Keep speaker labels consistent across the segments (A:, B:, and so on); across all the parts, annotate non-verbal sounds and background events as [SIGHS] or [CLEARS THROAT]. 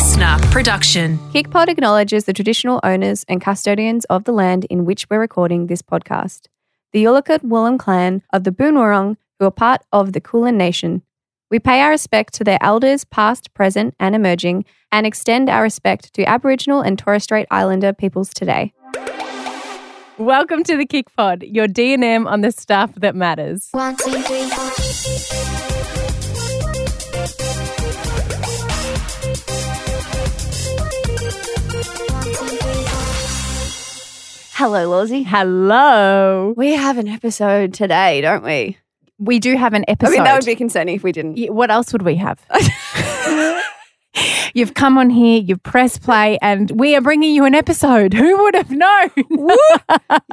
A: listener production.
B: KickPod acknowledges the traditional owners and custodians of the land in which we're recording this podcast, the Yalukit Willam clan of the Boonwurrung, who are part of the Kulin Nation. We pay our respect to their elders, past, present, and emerging, and extend our respect to Aboriginal and Torres Strait Islander peoples today.
C: Welcome to the Kick Pod, your D&M on the stuff that matters.
D: One, two, three, four.
B: Hello, Lawsy.
C: Hello.
B: We have an episode today, don't we?
C: We do have an episode.
B: I mean, that would be concerning if we didn't.
C: Yeah, what else would we have? [LAUGHS] you've come on here, you've pressed play, and we are bringing you an episode. Who would have known?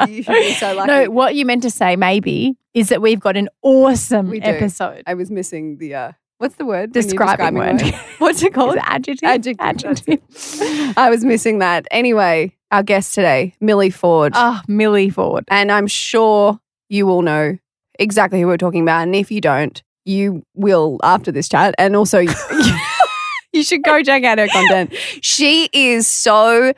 B: You should be so [LAUGHS] lucky.
C: no, what you meant to say, maybe, is that we've got an awesome
B: We do.
C: episode.
B: I was missing the, uh, what's the word?
C: Describing
B: describing
C: word.
B: a [LAUGHS] What's it called?
C: adjective?
B: Adjective.
C: Adjective. [LAUGHS]
B: I was missing that. Anyway, our guest today, Millie Ford.
C: Oh, Millie Ford.
B: and I'm sure you all know exactly who we're talking about. And if you don't, you will after this chat. And also, [LAUGHS] you, you should go check out her content. She is so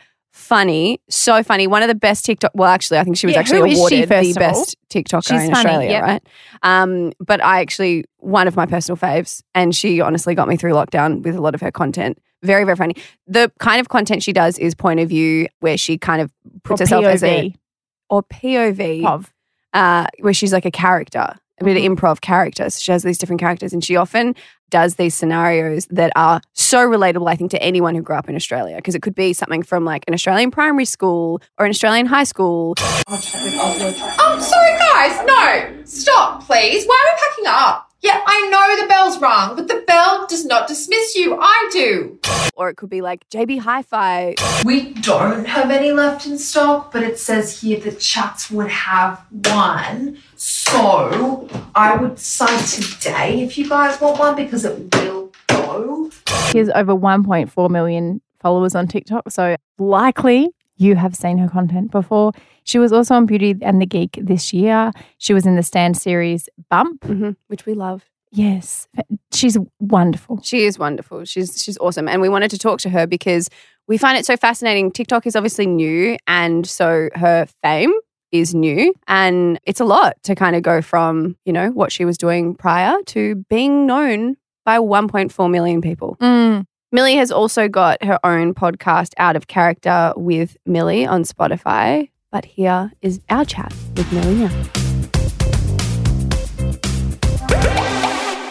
B: funny, so funny. One of the best TikTok. Well, actually, I think she was
C: Yeah,
B: actually
C: she,
B: awarded
C: first
B: the best TikToker
C: She's
B: in
C: funny,
B: Australia,
C: yep.
B: right? Um, but I actually one of my personal faves, and she honestly got me through lockdown with a lot of her content. Very, very funny. The kind of content she does is point of view, where she kind of puts
C: Or
B: herself as a or POV
C: of.
B: uh, where she's like a character, a bit
C: Mm-hmm.
B: of improv character. So she has these different characters, and she often does these scenarios that are so relatable, I think, to anyone who grew up in Australia. Because it could be something from like an Australian primary school or an Australian high school.
E: Um, sorry guys, no. Stop, please. Why are we packing up? Yeah, I know the bell's rung, but the bell does not dismiss you. I do.
B: Or it could be like JB Hi Fi.
E: We don't have any left in stock, but it says here that Chatswood have one. So I would say today if you guys want one because it will go.
C: She has over 1.4 million followers on TikTok. So likely you have seen her content before. She was also on Beauty and the Geek this year. She was in the Stan series Bump.
B: Mhm, which we love.
C: Yes. She's wonderful.
B: She is wonderful. She's she's awesome, and we wanted to talk to her because we find it so fascinating. TikTok is obviously new, and so her fame is new, and it's a lot to kind of go from you know what she was doing prior to being known by 1.4 million people.
C: Mm.
B: Millie has also got her own podcast, Out of Character with Millie on Spotify. But here is our chat with Millie now.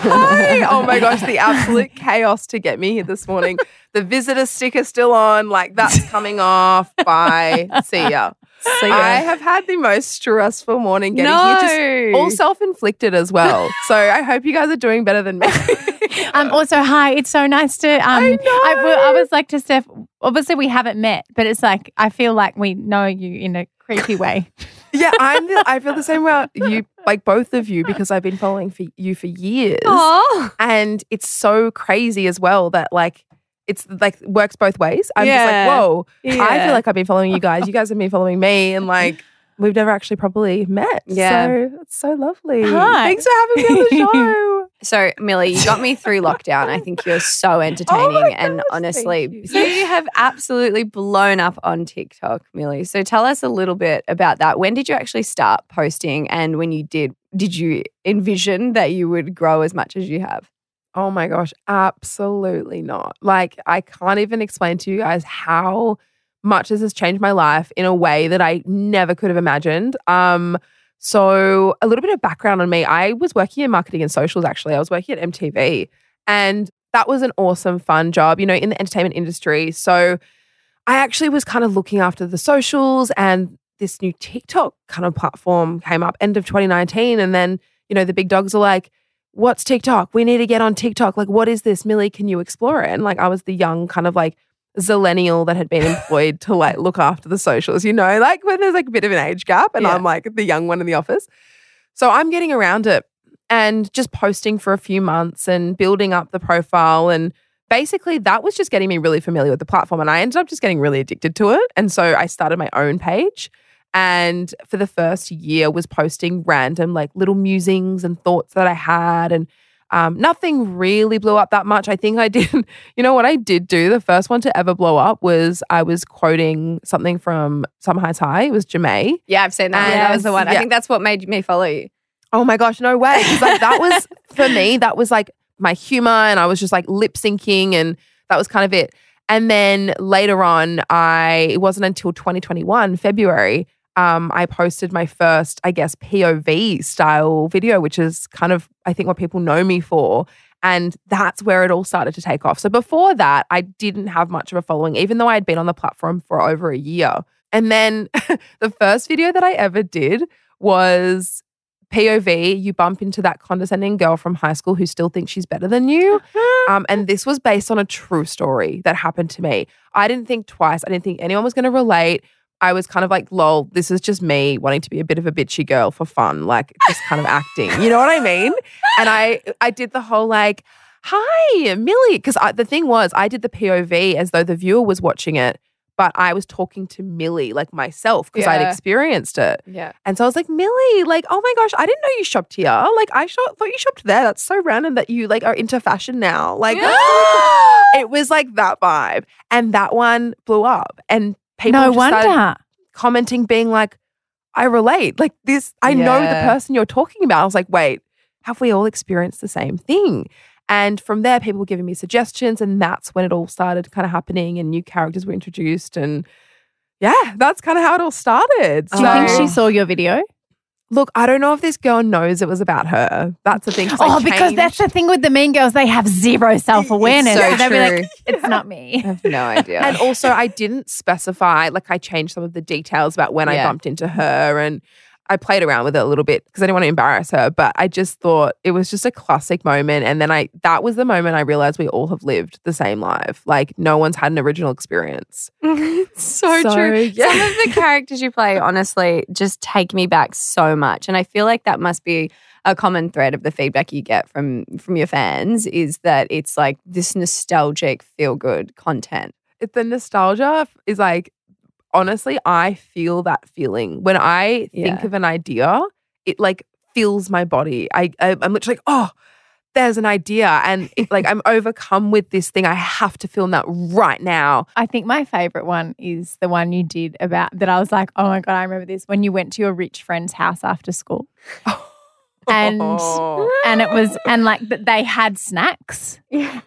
F: Hi. [LAUGHS] Oh my gosh, the absolute chaos to get me here this morning. The visitor sticker still on, like that's coming off. Bye. See ya.
B: See ya.
F: I have had the most stressful morning getting here. Just all self-inflicted as well. So I hope you guys are doing better than me. [LAUGHS]
C: Um, also, hi. It's so nice to. Um,
F: I know.
C: I, was like to Steph. Obviously, we haven't met, but it's like I feel like we know you in a creepy way. [LAUGHS]
F: yeah, I'm the, I feel the same way about you, like both of you, because I've been following for you for years.
B: Oh,
F: And it's so crazy as well that like it's like works both ways. I'm
B: Yeah.
F: just like, whoa. I feel like I've been following you guys. You guys have been following me, and like we've never actually properly met.
B: Yeah.
F: so it's so lovely.
C: Hi.
F: Thanks for having me on the [LAUGHS] show.
B: So, Millie, you got me through [LAUGHS] lockdown. I think you're so oh entertaining.
F: Oh
B: and honestly,
F: you.
B: you have absolutely blown up on TikTok, Millie. So, tell us a little bit about that. When did you actually start posting? And when you did, did you envision that you would grow as much as you have?
F: Oh my gosh, absolutely not. Like I can't even explain to you guys how much this has changed my life in a way that I never could have imagined. Um so a little bit of background on me. I was working in marketing and socials actually. I was working at MTV and that was an awesome fun job, you know, in the entertainment industry. So I actually was kind of looking after the socials and this new TikTok kind of platform came up end of 2019 and then, you know, the big dogs are like what's TikTok? We need to get on TikTok. Like, what is this? Millie, can you explore it? And like, I was the young kind of like zillennial that had been [LAUGHS] employed to like look after the socials, you know, like when there's like a bit of an age gap and
B: Yeah.
F: I'm like the young one in the office. So I'm getting around it and just posting for a few months and building up the profile. And basically, that was just getting me really familiar with the platform. And I ended up just getting really addicted to it. And so I started my own page. And for the first year, was posting random like little musings and thoughts that I had. And Um, nothing really blew up that much. I think I [LAUGHS] did, you know what I did do? The first one to ever blow up was I was quoting something from Summer Heights High. It was Ja'mie.
B: Yeah, I've seen that.
F: And-
B: that was the one. I think that's what made me follow you.
F: Oh my gosh, no way. like that was [LAUGHS] for me, that was like my humor and I was just like lip syncing and that was kind of it. And then later on, I it wasn't until 2021, February, um, I posted my first, I guess, POV style video, which is kind of I think what people know me for. And that's where it all started to take off. So before that, I didn't have much of a following, even though I had been on the platform for over a year. And then [LAUGHS] the first video that I ever did was POV, you bump into that condescending girl from high school who still thinks she's better than you. [LAUGHS] Um, and this was based on a true story that happened to me. I didn't think twice. I didn't think anyone was going to relate. I was kind of like, lol, this is just me wanting to be a bit of a bitchy girl for fun, like just kind of acting. You know what I mean? And I I did the whole like, hi, Millie. Because the thing was, I did the POV as though the viewer was watching it, but I was talking to Millie, like myself, because I'd experienced it.
B: Yeah.
F: And so I was like, Millie, like, oh my gosh, I didn't know you shopped here. Like, I shop, thought you shopped there. That's so random that you like are into fashion now. Like, cool." [GASPS] it was like that vibe. And that one blew up. And people
C: no wonder.
F: commenting, being like, I relate. Like this, I know the person you're talking about. I was like, wait, have we all experienced the same thing? And from there, people were giving me suggestions, and that's when it all started kind of happening, and new characters were introduced, and yeah, that's kind of how it all started.
C: Do you think she saw your video?
F: Look, I don't know if this girl knows it was about her. That's the thing.
C: Oh, because that's the thing with the mean girls. They have zero self awareness.
B: so
C: They'll be like, it's not [LAUGHS] me.
B: I have no idea. [LAUGHS]
F: And also, I didn't specify, like, I changed some of the details about when I bumped into her and I played around with it a little bit because I didn't want to embarrass her. But I just thought it was just a classic moment. And then I, that was the moment I realized we all have lived the same life. Like, no one's had an original experience. [LAUGHS]
B: so,
F: So,
B: true. [LAUGHS]
F: yeah.
B: Some of the characters you play, honestly, just take me back so much. And I feel like that must be a common thread of the feedback you get from from your fans is that it's like this nostalgic, feel good content.
F: It, the nostalgia is like, honestly, I feel that feeling. When I think
B: Yeah.
F: of an idea, it like fills my body. I, I I'm literally like, oh, there's an idea. And it, like I'm [LAUGHS] overcome with this thing. I have to film that right now.
C: I think my favorite one is the one you did about that. I was like, oh my God, I remember this when you went to your rich friend's house after school. [LAUGHS] Oh, And- And it was, and like th- they had snacks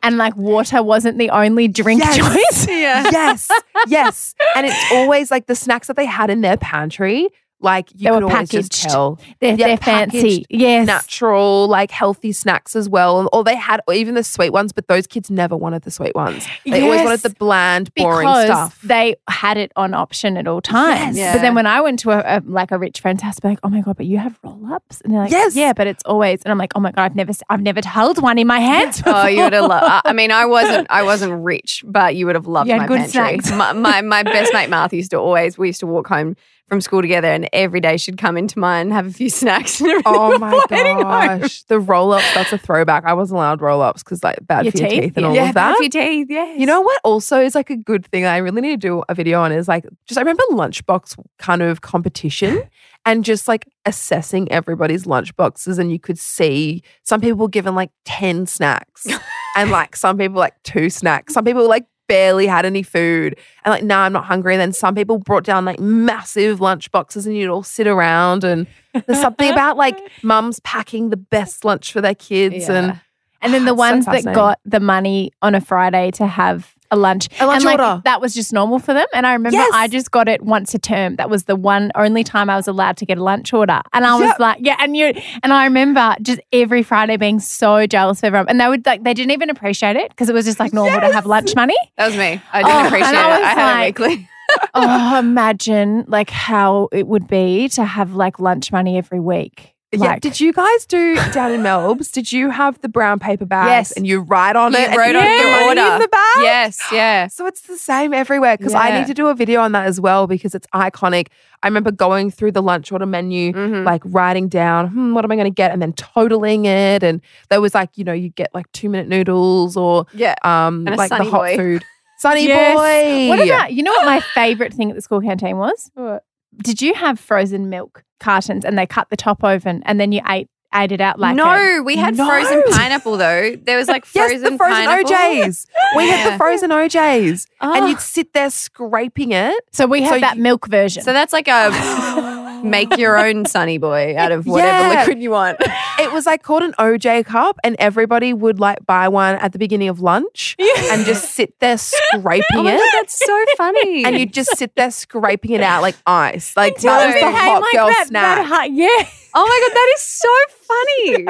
C: and like water wasn't the only drink
F: Yes.
C: choice. [LAUGHS]
B: Yeah.
F: yes, yes. And it's always like the snacks that they had in their pantry. Like you
C: They
F: could always just
C: packaged.
F: tell
C: They're,
F: Yeah,
C: they're fancy. Yes.
F: natural, like healthy snacks as well. Or they had or even the sweet ones, but those kids never wanted the sweet ones. They always wanted the bland, boring
C: because
F: stuff.
C: they had it on option at all times.
B: Yes.
C: But then when I went to a, a like a rich friend's house, they're like, "Oh my god, but you have roll ups," and they're like,
F: Yes.
C: yeah, but it's always." And I'm like, "Oh my god, I've never, I've never held one in my hands." [LAUGHS]
B: Oh, you would have loved. I mean, I wasn't. I wasn't rich, but you would have loved
C: You
B: my
C: good
B: pantry.
C: snacks.
B: My, my my best [LAUGHS] mate Martha used to always. We used to walk home from school together, and every day she'd come into mine and have a few [LAUGHS] snacks. And
F: Oh my
B: before heading home.
F: gosh. The roll ups, that's a throwback. I wasn't allowed roll ups because like bad
C: Your
F: for your
C: teeth?
F: teeth and
C: Yeah.
F: all
B: Yeah,
F: of that.
B: have your teeth. Yes.
F: You know what also is like a good thing I really need to do a video on is like just I remember lunchbox kind of competition [LAUGHS] and just like assessing everybody's lunchboxes and you could see some people were given like 10 snacks [LAUGHS] and like some people like two snacks. Some people like barely had any food and like nah I'm not hungry. And then some people brought down like massive lunch boxes and you'd all sit around and there's something about like [LAUGHS] mums packing the best lunch for their kids and
B: Yeah.
C: And then the [SIGHS]
F: So
C: ones that got the money on a Friday to have a lunch,
F: A lunch
C: and like
F: order.
C: that was just normal for them. And I remember
F: Yes.
C: I just got it once a term. That was the one only time I was allowed to get a lunch order. And I was
F: Yep.
C: like, yeah. And you and I remember just every Friday being so jealous of everyone. And they would like they didn't even appreciate it because it was just like normal to have lunch money.
B: That was me. I didn't
C: Oh,
B: appreciate
C: and
B: it.
C: I
B: I, had
C: like-
B: a weekly. [LAUGHS]
C: oh, imagine like how it would be to have like lunch money every week.
F: Yeah. Did you guys do down in [LAUGHS] Melbs? Did you have the brown paper bags
B: Yes.
F: and you write on
B: You
F: it? and
B: wrote
F: you
B: on your
F: money
B: order.
F: in the bag?
B: Yes. Yeah.
F: So it's the same everywhere because I need to do a video on that as well because it's iconic. I remember going through the lunch order menu,
B: Mhm.
F: like writing down, hmm, what am I going to get? And then totaling it. And there was like, you know, you get like two minute noodles or
B: Yeah.
F: um,
B: And
F: like the hot
B: Boy.
F: food. [LAUGHS] Sunny
C: Yes.
F: boy.
C: What about you know what my favorite thing at the school canteen was?
F: What?
C: Did you have frozen milk cartons and they cut the top open and then you ate ate it out like a-
B: no, we had
F: No.
B: frozen [LAUGHS] pineapple though. There was like [LAUGHS]
F: yes,
B: frozen,
F: the frozen
B: pineapple.
F: OJs. We had the frozen OJs, and
B: Oh.
F: you'd sit there scraping it.
C: So we had
F: So
C: that
F: you-
C: milk version.
B: So that's like a [GASPS] [LAUGHS] make your own sunny boy out of whatever
F: Yeah.
B: liquid you want.
F: It was like called an OJ cup, and everybody would like buy one at the beginning of lunch [LAUGHS] and just sit there scraping
B: Oh
F: it.
B: god, that's so funny. [LAUGHS]
F: and you just sit there scraping it out like ice. Like
B: Until
F: that was the hot
C: like
F: girl
C: that,
F: snack.
C: That hot, yeah.
B: oh my god, that is so funny.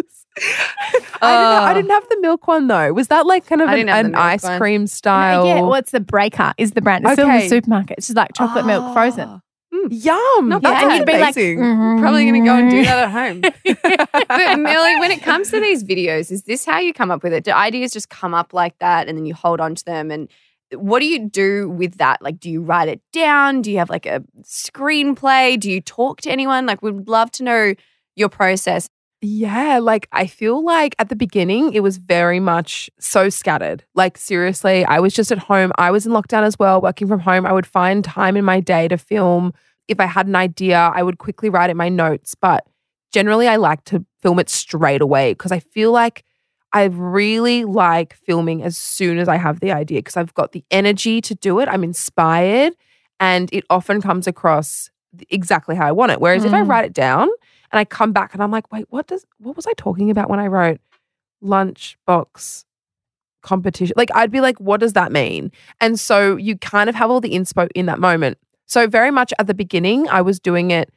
B: [LAUGHS]
F: I, didn't, I
B: Oh.
F: didn't have the milk one though. Was that like kind of an,
B: didn't have the
F: an ice
B: one.
F: cream style?
C: Yeah, well, it's the Breaka is the brand. It's still in
F: Okay.
C: the supermarket. It's just like chocolate milk ah. frozen.
B: Oh.
F: Yum.
B: Not bad.
C: and you'd be like,
F: amazing.
C: "Mhm."
B: Probably going to go and do that at home. [LAUGHS] but Millie, when it comes to these videos, is this how you come up with it? Do ideas just come up like that and then you hold on to them? And what do you do with that? Like, do you write it down? Do you have like a screenplay? Do you talk to anyone? Like, we'd love to know your process.
F: Yeah, like I feel like at the beginning it was very much so scattered. Like seriously, I was just at home. I was in lockdown as well, working from home. I would find time in my day to film. If I had an idea, I would quickly write it in my notes, but generally I like to film it straight away because I feel like I really like filming as soon as I have the idea because I've got the energy to do it. I'm inspired and it often comes across exactly how I want it. Whereas if I
C: Mm.
F: write it down, and I come back and I'm like, wait, what does what was I talking about when I wrote lunchbox competition? Like I'd be like, what does that mean? And so you kind of have all the inspo in that moment. So very much at the beginning, I was doing it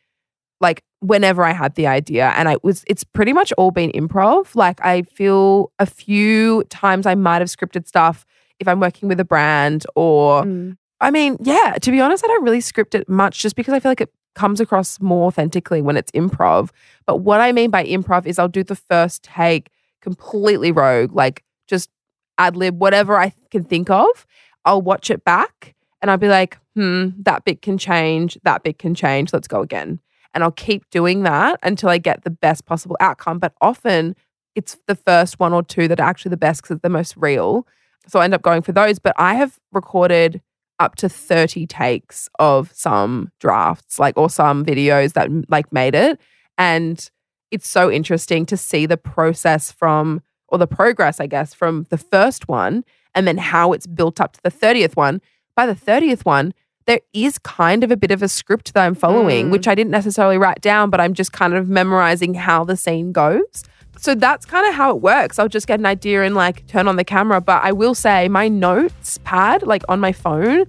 F: like whenever I had the idea. And I was it's pretty much all been improv. Like I feel a few times I might have scripted stuff if I'm working with a brand or mm. I mean, yeah, to be honest, I don't really script it much just because I feel like it comes across more authentically when it's improv. But what I mean by improv is I'll do the first take completely rogue, like just ad lib, whatever I can think of. I'll watch it back and I'll be like, hmm, that bit can change, that bit can change, let's go again. And I'll keep doing that until I get the best possible outcome. But often it's the first one or two that are actually the best because it's the most real. So I end up going for those. But I have recorded up to 30 takes of some drafts, like, or some videos that like made it. And it's so interesting to see the process from, or the progress, I guess, from the first one and then how it's built up to the 30th one. By the 30th one, there is kind of a bit of a script that I'm following,
B: Mm.
F: which I didn't necessarily write down, but I'm just kind of memorizing how the scene goes. So that's kind of how it works. I'll just get an idea and like turn on the camera. But I will say my notes pad, like on my phone,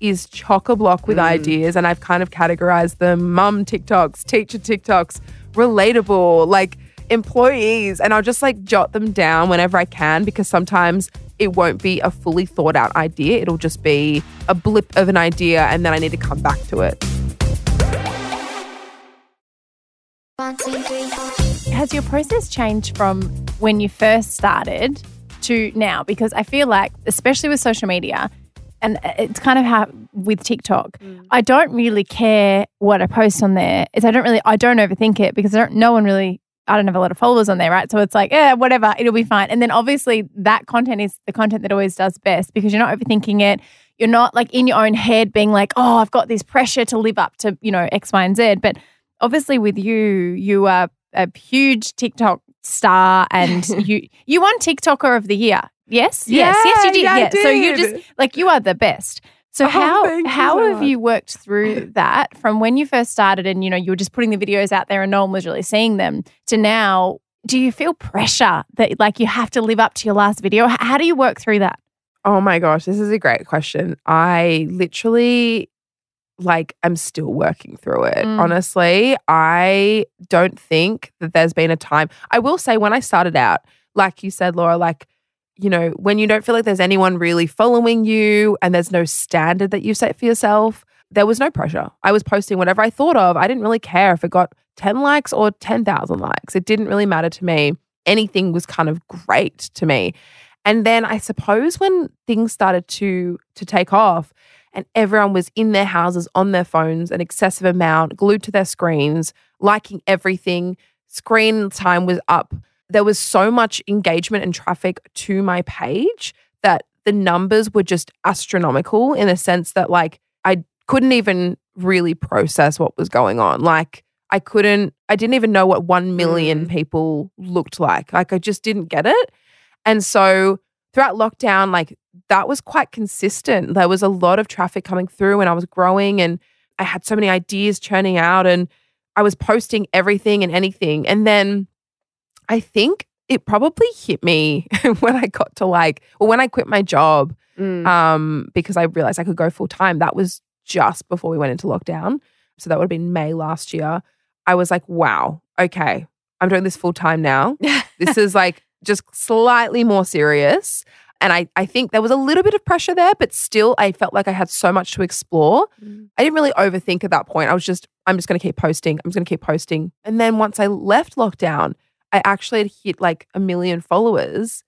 F: is chock a block with mm. ideas. And I've kind of categorized them mum TikToks, teacher TikToks, relatable, like employees. And I'll just like jot them down whenever I can because sometimes it won't be a fully thought out idea. It'll just be a blip of an idea and then I need to come back to it.
D: One, two, three, four.
C: Has your process changed from when you first started to now? Because I feel like, especially with social media, and it's kind of how with TikTok, mm. I don't really care what I post on there. Is I don't really, I don't overthink it because I don't, no one really, I don't have a lot of followers on there, right? So it's like, yeah, whatever, it'll be fine. And then obviously that content is the content that always does best because you're not overthinking it. You're not like in your own head being like, oh, I've got this pressure to live up to, you know, X, Y, and Z. But obviously with you, you are a huge TikTok star and [LAUGHS] you you won TikToker of the year. Yes? yes, yes, you did.
F: Yeah,
C: yeah. So you
F: did.
C: just like you are the best. So
F: Oh,
C: how
F: you
C: how have you worked through that from when you first started and you know you were just putting the videos out there and no one was really seeing them to now? Do you feel pressure that like you have to live up to your last video? How do you work through that?
F: Oh my gosh, this is a great question. I literally like I'm still working through it.
C: Mm.
F: Honestly, I don't think that there's been a time. I will say when I started out, like you said, Laura, like you know, when you don't feel like there's anyone really following you and there's no standard that you set for yourself, there was no pressure. I was posting whatever I thought of. I didn't really care if it got 10 likes or 10,000 likes. It didn't really matter to me. Anything was kind of great to me. And then I suppose when things started to to take off and everyone was in their houses on their phones an excessive amount, glued to their screens, liking everything, screen time was up. There was so much engagement and traffic to my page that the numbers were just astronomical in the sense that like I couldn't even really process what was going on. Like I couldn't, I didn't even know what 1 million
B: Mm.
F: people looked like. Like I just didn't get it. And so throughout lockdown, like that was quite consistent. There was a lot of traffic coming through and I was growing and I had so many ideas churning out and I was posting everything and anything. And then I think it probably hit me [LAUGHS] when I got to like, or when I quit my job
B: Mm.
F: um, because I realized I could go full time. That was just before we went into lockdown. So that would have been May last year. I was like, wow, okay, I'm doing this full time now. [LAUGHS] this is like just slightly more serious. And I, I think there was a little bit of pressure there, but still, I felt like I had so much to explore.
B: Mm.
F: I didn't really overthink at that point. I was just, I'm just going to keep posting. I'm just going to keep posting. And then once I left lockdown, I actually had hit like a million followers.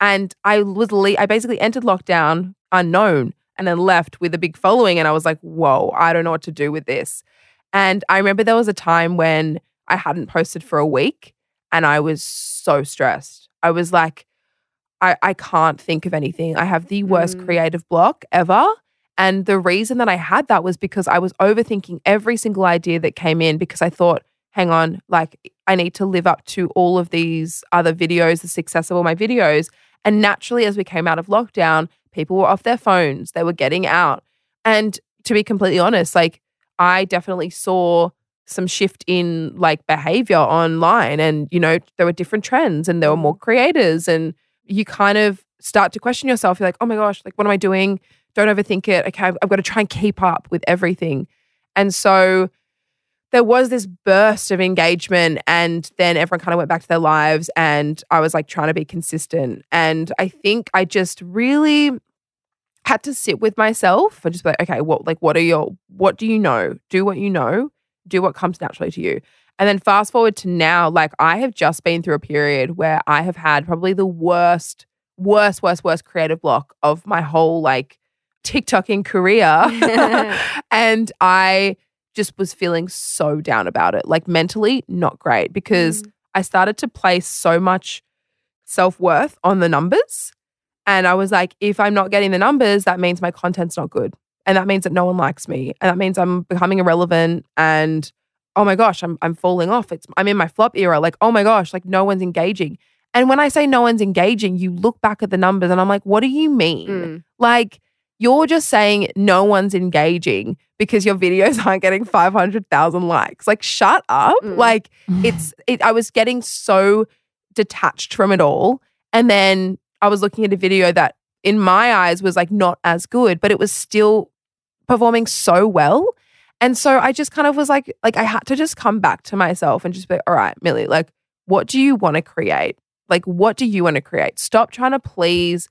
F: And I was, le- I basically entered lockdown unknown and then left with a big following. And I was like, whoa, I don't know what to do with this. And I remember there was a time when I hadn't posted for a week and I was so stressed. I was like, I, I can't think of anything. I have the worst
B: Mm.
F: creative block ever. And the reason that I had that was because I was overthinking every single idea that came in because I thought, hang on, like I need to live up to all of these other videos, the success of all my videos. And naturally, as we came out of lockdown, people were off their phones, they were getting out. And to be completely honest, like I definitely saw some shift in like behavior online and you know there were different trends and there were more creators and you kind of start to question yourself. You're like oh my gosh like what am i doing? Don't overthink it. Okay i've, I've got to try and keep up with everything. And so there was this burst of engagement and then everyone kind of went back to their lives and i was like trying to be consistent. And i think i just really had to sit with myself and just be like okay what like what are your what do you know? Do what you know. Do what comes naturally to you and then fast forward to now like i have just been through a period where i have had probably the worst worst worst worst creative block of my whole like tiktoking career [LAUGHS] [LAUGHS] and i just was feeling so down about it like mentally not great because mm. I started to place so much self worth on the numbers. And I was like, if I'm not getting the numbers, that means my content's not good. And that means that no one likes me. And that means I'm becoming irrelevant. And oh my gosh, I'm, I'm falling off. It's, I'm in my flop era. Like, oh my gosh, like no one's engaging. And when I say no one's engaging, you look back at the numbers and I'm like, what do you mean?
B: Mm.
F: Like, you're just saying no one's engaging because your videos [LAUGHS] aren't getting 500,000 likes. Like, shut up.
B: Mm.
F: Like, [LAUGHS] it's, it, I was getting so detached from it all. And then I was looking at a video that, in my eyes, was like not as good, but it was still performing so well. And so I just kind of was like, like, I had to just come back to myself and just be, all right, Millie, like, what do you want to create? Like, what do you want to create? Stop trying to please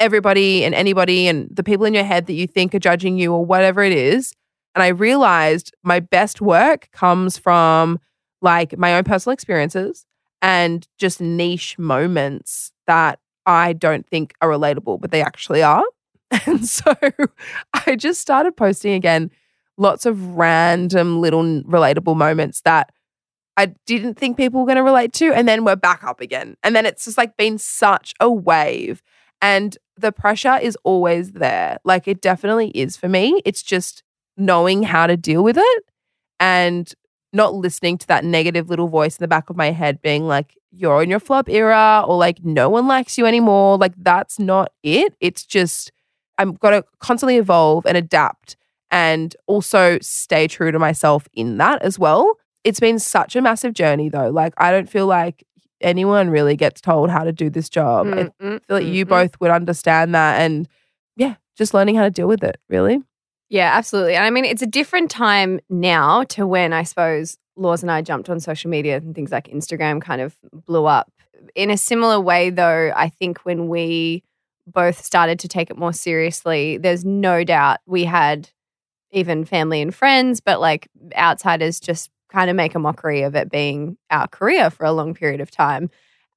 F: everybody and anybody and the people in your head that you think are judging you or whatever it is. And I realized my best work comes from like my own personal experiences and just niche moments that I don't think are relatable, but they actually are. [LAUGHS] And so I just started posting again lots of random little relatable moments that I didn't think people were going to relate to. And then we're back up again. And then it's just like been such a wave. And the pressure is always there. Like it definitely is for me. It's just knowing how to deal with it and not listening to that negative little voice in the back of my head being like, you're in your flop era or like no one likes you anymore. Like that's not it. It's just, I'm got to constantly evolve and adapt and also stay true to myself in that as well. It's been such a massive journey though. Like I don't feel like anyone really gets told how to do this job. I
B: Mm, mm,
F: feel like
B: mm,
F: you
B: mm.
F: both would understand that and yeah, just learning how to deal with it, really.
B: Yeah, absolutely. And I mean, it's a different time now to when I suppose Laws and I jumped on social media and things like Instagram kind of blew up. In a similar way, though, I think when we both started to take it more seriously, there's no doubt we had even family and friends, but like outsiders just kind of make a mockery of it being our career for a long period of time.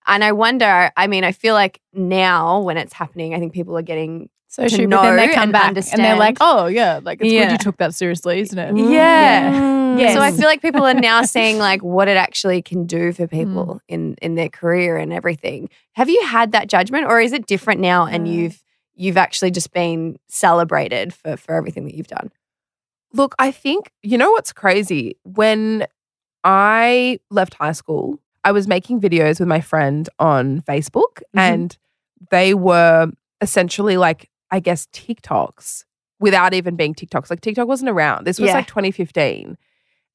B: And I wonder, I mean, I feel like now when it's happening, I think people are getting
C: So
B: to.
C: But then they come
B: and
C: back
B: understand.
C: and they're like, oh, yeah, like it's good you took that seriously, isn't it?
B: Yeah.
C: Yes.
B: So I feel like people are now [LAUGHS] seeing like what it actually can do for people in in their career and everything. Have you had that judgment or is it different now and
C: Mm.
B: you've you've actually just been celebrated for for everything that you've done?
F: Look, I think, you know what's crazy? When I left high school. I was making videos with my friend on Facebook,
B: Mhm.
F: and they were essentially like, I guess, TikToks without even being TikToks. Like TikTok wasn't around. This was
B: Yeah.
F: like 2015.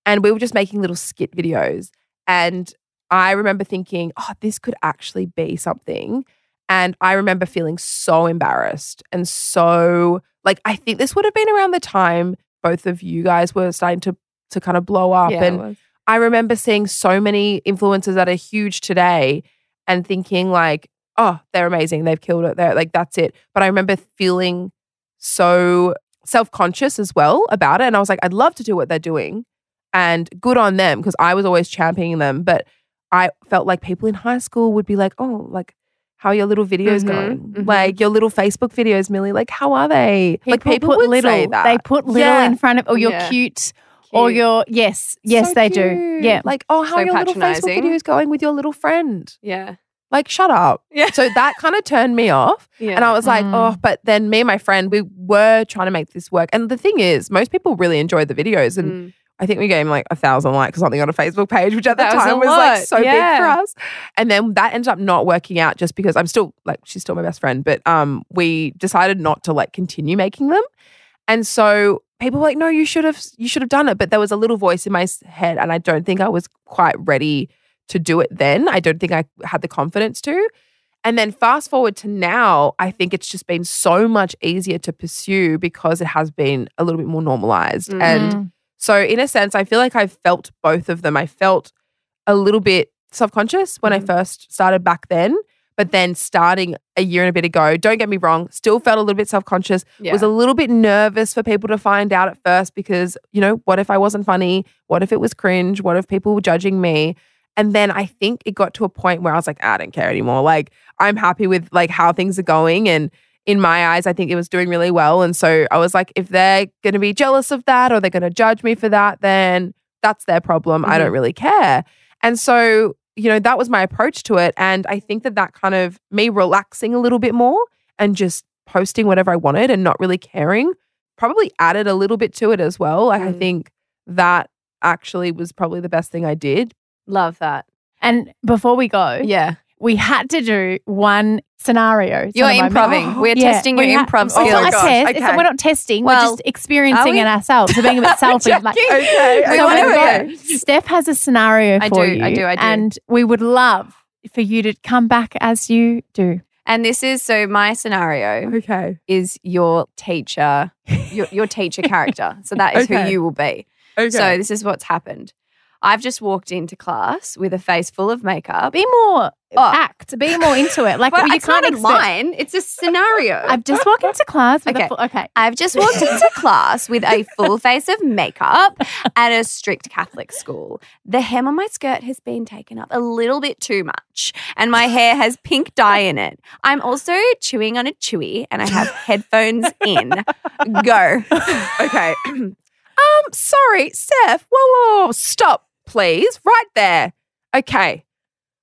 F: And we were just making little skit videos. And I remember thinking, oh, this could actually be something. And I remember feeling so embarrassed and so like I think this would have been around the time both of you guys were starting to to kind of blow up.
B: Yeah,
F: and. I remember seeing so many influencers that are huge today and thinking like, oh, they're amazing. They've killed it. They're like, that's it. But I remember feeling so self-conscious as well about it. And I was like, I'd love to do what they're doing. And good on them because I was always championing them. But I felt like people in high school would be like, oh, like, how are your little videos
B: Mhm,
F: going?
B: mhm.
F: Like your little Facebook videos, Millie. Like, how are they? like people
C: put
F: would
C: little.
F: say that.
C: They put little
F: Yeah.
C: in front of, or you're
B: Yeah.
C: cute, or
B: Cute.
C: you're yes, yes,
F: So
C: they do. Yeah,
F: Like, oh, how
B: So
F: are your little Facebook
B: patronising.
F: videos going with your little friend?
B: Yeah.
F: Like, shut up.
B: Yeah.
F: So that [LAUGHS] kind of turned me off.
B: Yeah.
F: And I was like,
C: Mm.
F: oh, but then me and my friend, we were trying to make this work. And the thing is, most people really enjoy the videos. And
B: Mm.
F: I think we gave him like a thousand likes or something on a Facebook page, which at the
B: That was
F: time was, like so big for us. And then that ended up not working out just because I'm still like, she's still my best friend, but um, we decided not to like continue making them. And so people were like, no, you should have, you should have done it. But there was a little voice in my head, and I don't think I was quite ready to do it then. I don't think I had the confidence to. And then fast forward to now, I think it's just been so much easier to pursue because it has been a little bit more normalized.
B: Mhm.
F: And
C: Mm.
F: So, in a sense, I feel like I've felt both of them. I felt a little bit self conscious when I
B: Mhm.
F: first started back then, but then starting a year and a bit ago, don't get me wrong, still felt a little bit self conscious.
B: Yeah.
F: Was a little bit nervous for people to find out at first because, you know, what if I wasn't funny? What if it was cringe? What if people were judging me? And then I think it got to a point where I was like, "Ah, I don't care anymore. Like, I'm happy with like how things are going. And in my eyes, I think it was doing really well. And so I was like, if they're going to be jealous of that or they're going to judge me for that, then that's their problem. I don't really care. And so, you know, that was my approach to it. And I think that that kind of me relaxing a little bit more and just posting whatever I wanted and not really caring probably added a little bit to it as well. Like, I
B: Mm.
F: think that actually was probably the best thing I did.
B: Love that.
C: And before we go,
B: Yeah.
C: We had to do one scenario. It's
B: You're
C: one
B: improving.
C: most-
B: We're
C: Yeah,
B: testing
C: we
B: your
C: ha-
B: improv oh,
C: It's not
B: skills.
C: a
F: gosh,
C: test. It's-
F: okay.
C: we're not testing.
B: Well,
C: we're just experiencing
B: we?
C: it ourselves. We're being a bit [LAUGHS] selfish. like,
F: Okay. [LAUGHS]
B: We
C: so
B: wanna
C: we've got- Steph has a scenario
B: I
C: for
B: do,
C: you.
B: I do, I do.
C: And we would love for you to come back as you do.
B: And this is so my scenario
F: Okay.
B: is your teacher, your, your teacher character. So that is
F: Okay.
B: who you will be.
F: Okay.
B: So this is what's happened. I've just walked into class with a face full of makeup.
C: Be more
B: Oh.
C: act. Be more into it. Like
B: But
C: you
B: it's
C: can't
B: not
C: expect-
B: line. It's a scenario. [LAUGHS]
C: I've just walked into class with
B: Okay.
C: a full, okay.
B: I've just walked into class with a full face of makeup at a strict Catholic school. The hem on my skirt has been taken up a little bit too much, and my hair has pink dye in it. I'm also chewing on a chewy, and I have headphones in. Go. [LAUGHS]
F: Okay. [CLEARS THROAT] um, sorry, Steph. Whoa, whoa, whoa, stop, please. Right there. Okay.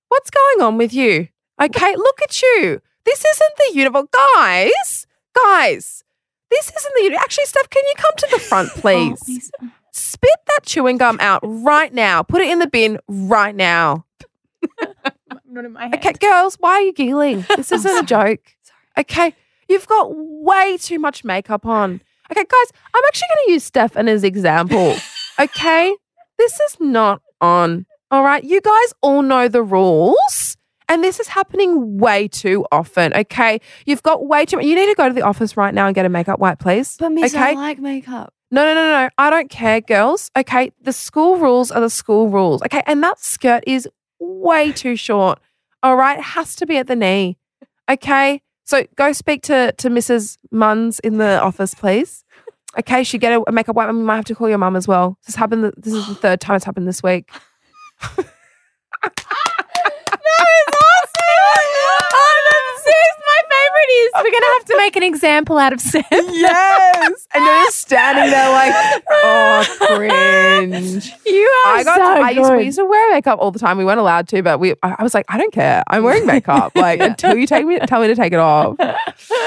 F: What's going on with you? Okay, look at you. This isn't the uniform. Guys, guys, this isn't the uniform. Actually, Steph, can you come to the front, [LAUGHS] oh, please? Spit that chewing gum out right now. Put it in the bin right now. [LAUGHS]
C: Not in my head.
F: Okay, girls, why are you giggling? [LAUGHS] This isn't a joke. Okay, you've got way too much makeup on. Okay, guys, I'm actually going to use Steph as an example. Okay, this is not on. All right, you guys all know the rules. And this is happening way too often. Okay, you've got way too. You need to go to the office right now and get a makeup wipe, please.
B: But Miss,
F: okay,
B: I like makeup.
F: no, no, no, no. I don't care, girls. Okay. The school rules are the school rules. Okay. And that skirt is way too short. All right. It has to be at the knee. Okay. So go speak to, to Mrs. Munns in the office, please. Okay. She get a, makeup wipe. we might have to call your mum as well. This happened. This is the third time it's happened this week. [LAUGHS]
C: we're gonna have to make an example out of Steph. [LAUGHS]
F: Yes. And you're just standing there like, oh, cringe.
C: You are
F: I got.
C: so
F: I used,
C: good.
F: we used to wear makeup all the time. We weren't allowed to, but we. I, I was like, I don't care. I'm wearing makeup. [LAUGHS] Like until you take me, tell me to take it off.
B: And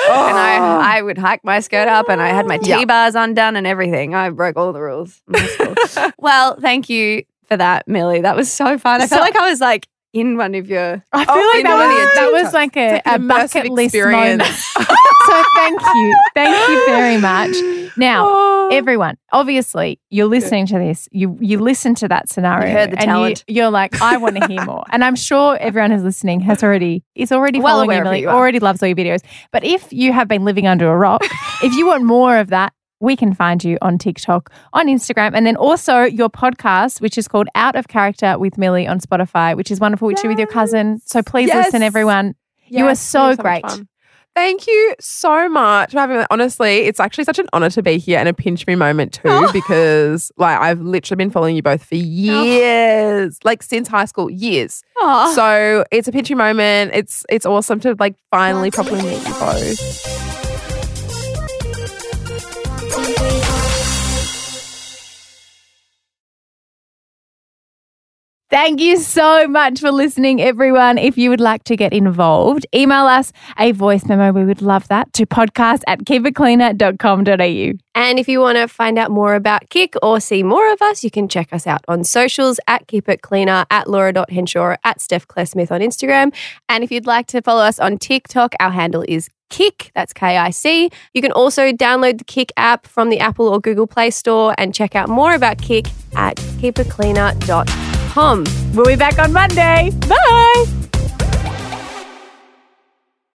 F: Oh.
B: I, I would hike my skirt up and I had my
F: Yeah.
B: T bars undone and everything. I broke all the rules. in high school. [LAUGHS] well, thank you for that, Millie. That was so fun. I
C: So-
B: felt like I was like in one of your.
C: I feel
F: Oh
C: like that was, that was like a,
F: like
C: a bucket list
F: experience.
C: moment. [LAUGHS] so thank you. Thank you very much. Now,
F: Oh.
C: everyone, obviously, you're listening to this. You you listen to that scenario.
B: You heard the
C: and
B: talent.
C: You, are like, I want to hear [LAUGHS] more. And I'm sure everyone who's listening has already is already
B: Well
C: following
B: aware
C: you,
B: of who
C: Millie,
B: you are.
C: already loves all your videos. But if you have been living under a rock, [LAUGHS] if you want more of that. We can find you on TikTok, on Instagram, and then also your podcast, which is called Out of Character with Millie on Spotify, which is wonderful, which you with your cousin. So please
F: Yes.
C: listen, everyone. You are
F: Yes,
C: so great.
F: Thank you so much for having me. Honestly, it's actually such an honor to be here and a pinch me moment too,
C: Oh.
F: because like I've literally been following you both for oh. years, like since high school, years.
B: Oh,
F: So it's a pinch me moment. It's it's awesome to like finally properly meet you both.
C: Thank you so much for listening, everyone. If you would like to get involved, email us a voice memo. We would love that to podcast at keepitcleaner.com.au.
B: And if you want to find out more about Kick or see more of us, you can check us out on socials at Keep It Cleaner, at Laura.Henshaw, at Steph Claire Smith on Instagram. And if you'd like to follow us on TikTok, our handle is KIC, that's K I C. You can also download the Kick app from the Apple or Google Play Store and check out more about Kick at keepitcleaner.com.
C: We'll be back on Monday. Bye.